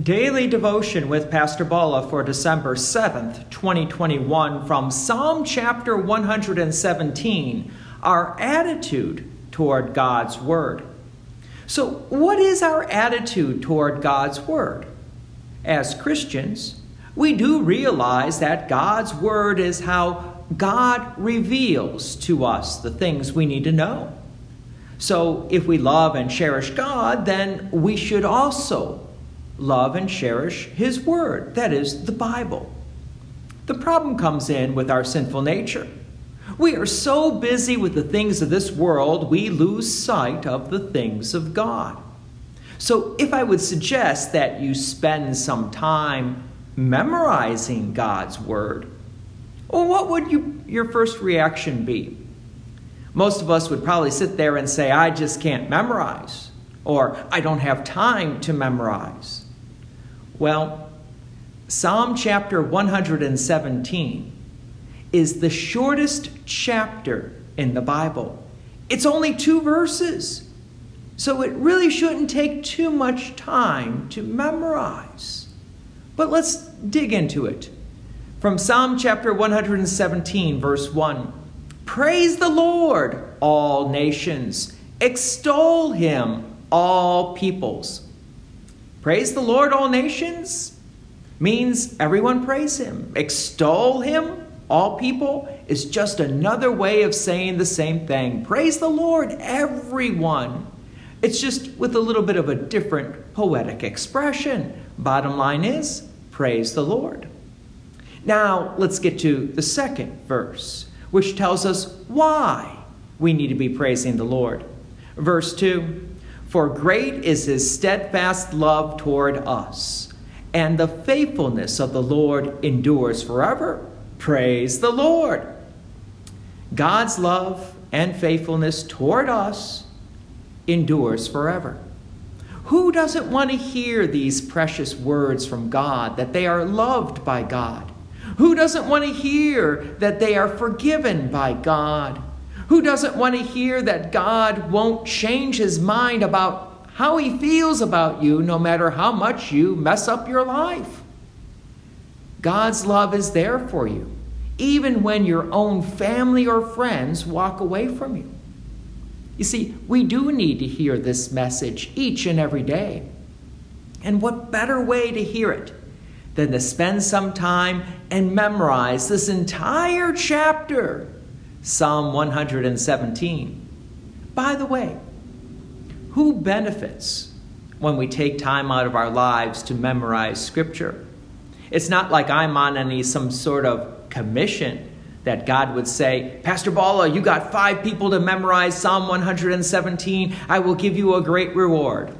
Daily devotion with Pastor Bala for December 7th, 2021, from Psalm chapter 117 Our attitude toward God's Word. So, what is our attitude toward God's Word? As Christians, we do realize that God's Word is how God reveals to us the things we need to know. So, if we love and cherish God, then we should also love and cherish His Word, that is, the Bible. The problem comes in with our sinful nature. We are so busy with the things of this world, we lose sight of the things of God. So, if I would suggest that you spend some time memorizing God's Word, well, what would you, your first reaction be? Most of us would probably sit there and say, I just can't memorize, or I don't have time to memorize. Well, Psalm chapter 117 is the shortest chapter in the Bible. It's only two verses, so it really shouldn't take too much time to memorize. But let's dig into it. From Psalm chapter 117, verse 1 Praise the Lord, all nations, extol him, all peoples. Praise the Lord, all nations means everyone praise him. Extol him, all people, is just another way of saying the same thing. Praise the Lord, everyone. It's just with a little bit of a different poetic expression. Bottom line is, praise the Lord. Now, let's get to the second verse, which tells us why we need to be praising the Lord. Verse 2 for great is his steadfast love toward us, and the faithfulness of the Lord endures forever. Praise the Lord. God's love and faithfulness toward us endures forever. Who doesn't want to hear these precious words from God that they are loved by God? Who doesn't want to hear that they are forgiven by God? Who doesn't want to hear that God won't change his mind about how he feels about you no matter how much you mess up your life? God's love is there for you, even when your own family or friends walk away from you. You see, we do need to hear this message each and every day. And what better way to hear it than to spend some time and memorize this entire chapter Psalm 117. By the way, who benefits when we take time out of our lives to memorize Scripture? It's not like I'm on any some sort of commission that God would say, Pastor Bala, you got five people to memorize Psalm 117. I will give you a great reward.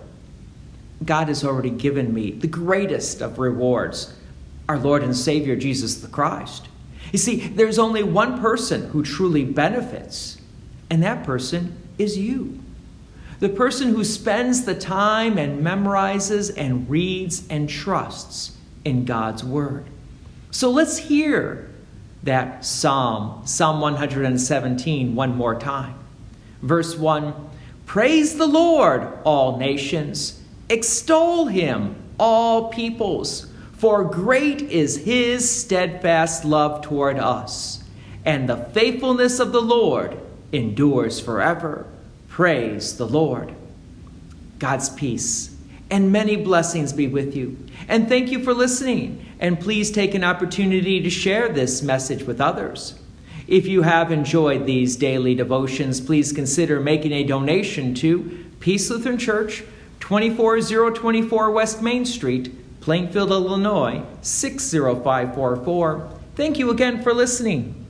God has already given me the greatest of rewards, our Lord and Savior Jesus the Christ. You see, there's only one person who truly benefits, and that person is you. The person who spends the time and memorizes and reads and trusts in God's Word. So let's hear that Psalm, Psalm 117, one more time. Verse 1 Praise the Lord, all nations, extol him, all peoples. For great is his steadfast love toward us, and the faithfulness of the Lord endures forever. Praise the Lord. God's peace and many blessings be with you. And thank you for listening. And please take an opportunity to share this message with others. If you have enjoyed these daily devotions, please consider making a donation to Peace Lutheran Church, 24024 West Main Street, Plainfield, Illinois 60544. Thank you again for listening.